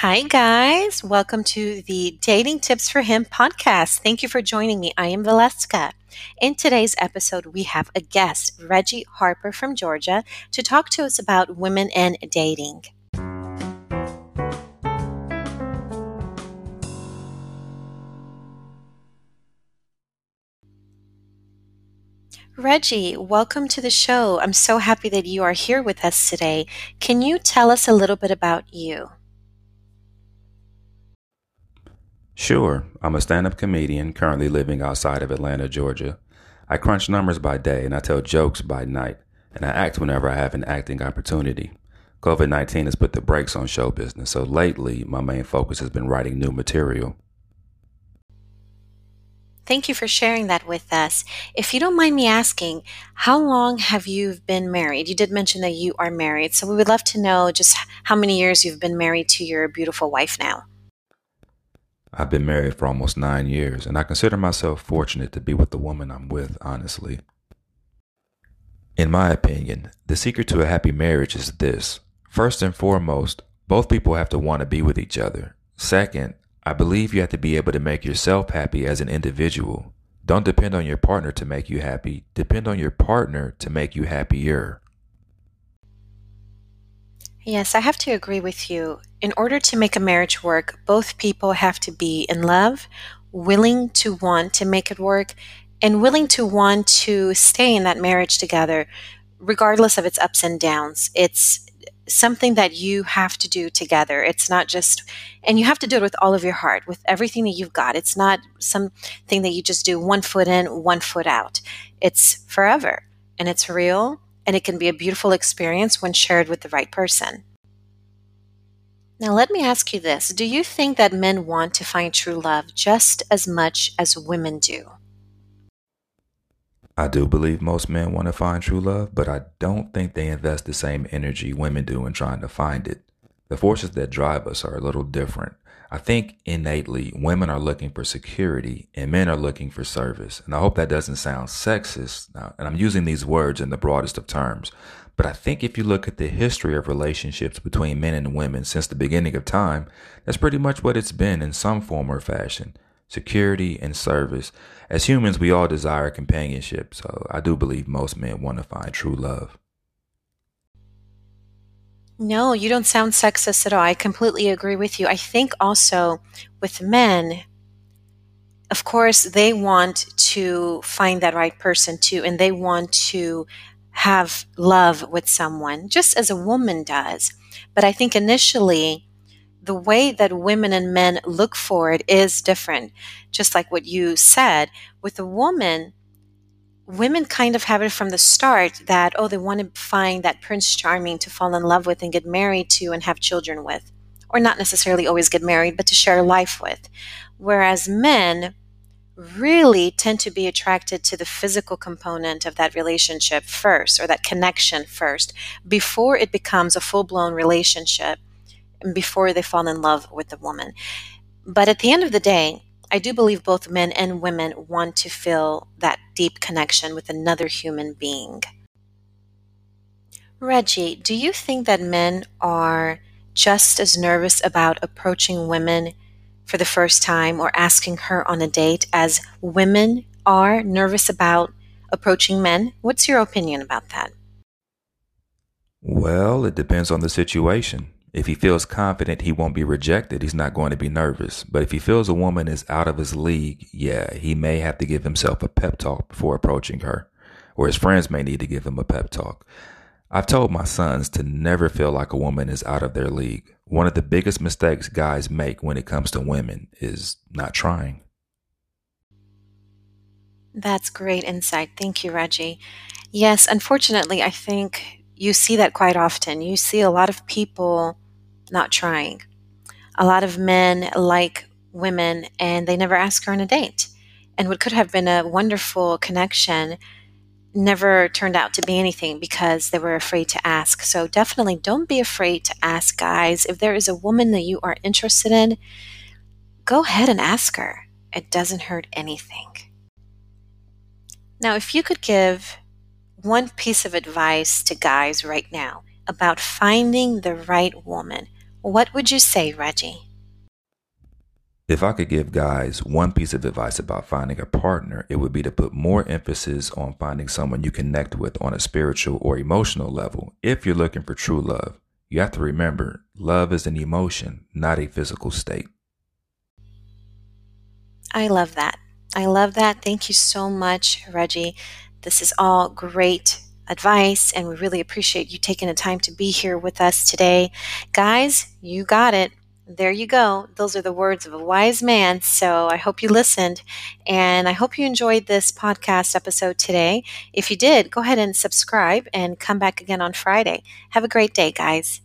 Hi, guys. Welcome to the Dating Tips for Him podcast. Thank you for joining me. I am Valeska. In today's episode, we have a guest, Reggie Harper from Georgia, to talk to us about women and dating. Reggie, welcome to the show. I'm so happy that you are here with us today. Can you tell us a little bit about you? Sure, I'm a stand up comedian currently living outside of Atlanta, Georgia. I crunch numbers by day and I tell jokes by night, and I act whenever I have an acting opportunity. COVID 19 has put the brakes on show business, so lately my main focus has been writing new material. Thank you for sharing that with us. If you don't mind me asking, how long have you been married? You did mention that you are married, so we would love to know just how many years you've been married to your beautiful wife now. I've been married for almost nine years, and I consider myself fortunate to be with the woman I'm with, honestly. In my opinion, the secret to a happy marriage is this. First and foremost, both people have to want to be with each other. Second, I believe you have to be able to make yourself happy as an individual. Don't depend on your partner to make you happy. Depend on your partner to make you happier. Yes, I have to agree with you. In order to make a marriage work, both people have to be in love, willing to want to make it work, and willing to want to stay in that marriage together, regardless of its ups and downs. It's something that you have to do together. It's not just, and you have to do it with all of your heart, with everything that you've got. It's not something that you just do one foot in, one foot out. It's forever and it's real and it can be a beautiful experience when shared with the right person. Now, let me ask you this Do you think that men want to find true love just as much as women do? I do believe most men want to find true love, but I don't think they invest the same energy women do in trying to find it. The forces that drive us are a little different. I think innately women are looking for security and men are looking for service. And I hope that doesn't sound sexist. Now, and I'm using these words in the broadest of terms. But I think if you look at the history of relationships between men and women since the beginning of time, that's pretty much what it's been in some form or fashion security and service. As humans, we all desire companionship. So I do believe most men want to find true love. No, you don't sound sexist at all. I completely agree with you. I think also with men, of course, they want to find that right person too, and they want to have love with someone, just as a woman does. But I think initially, the way that women and men look for it is different. Just like what you said, with a woman, women kind of have it from the start that, oh, they want to find that Prince Charming to fall in love with and get married to and have children with. Or not necessarily always get married, but to share life with. Whereas men really tend to be attracted to the physical component of that relationship first, or that connection first, before it becomes a full blown relationship and before they fall in love with the woman. But at the end of the day, I do believe both men and women want to feel that deep connection with another human being. Reggie, do you think that men are just as nervous about approaching women for the first time or asking her on a date as women are nervous about approaching men? What's your opinion about that? Well, it depends on the situation. If he feels confident he won't be rejected, he's not going to be nervous. But if he feels a woman is out of his league, yeah, he may have to give himself a pep talk before approaching her, or his friends may need to give him a pep talk. I've told my sons to never feel like a woman is out of their league. One of the biggest mistakes guys make when it comes to women is not trying. That's great insight. Thank you, Reggie. Yes, unfortunately, I think you see that quite often. You see a lot of people not trying. A lot of men like women and they never ask her on a date. And what could have been a wonderful connection never turned out to be anything because they were afraid to ask. So definitely don't be afraid to ask guys. If there is a woman that you are interested in, go ahead and ask her. It doesn't hurt anything. Now, if you could give one piece of advice to guys right now about finding the right woman, what would you say, Reggie? If I could give guys one piece of advice about finding a partner, it would be to put more emphasis on finding someone you connect with on a spiritual or emotional level. If you're looking for true love, you have to remember love is an emotion, not a physical state. I love that. I love that. Thank you so much, Reggie. This is all great advice, and we really appreciate you taking the time to be here with us today. Guys, you got it. There you go. Those are the words of a wise man. So I hope you listened and I hope you enjoyed this podcast episode today. If you did, go ahead and subscribe and come back again on Friday. Have a great day, guys.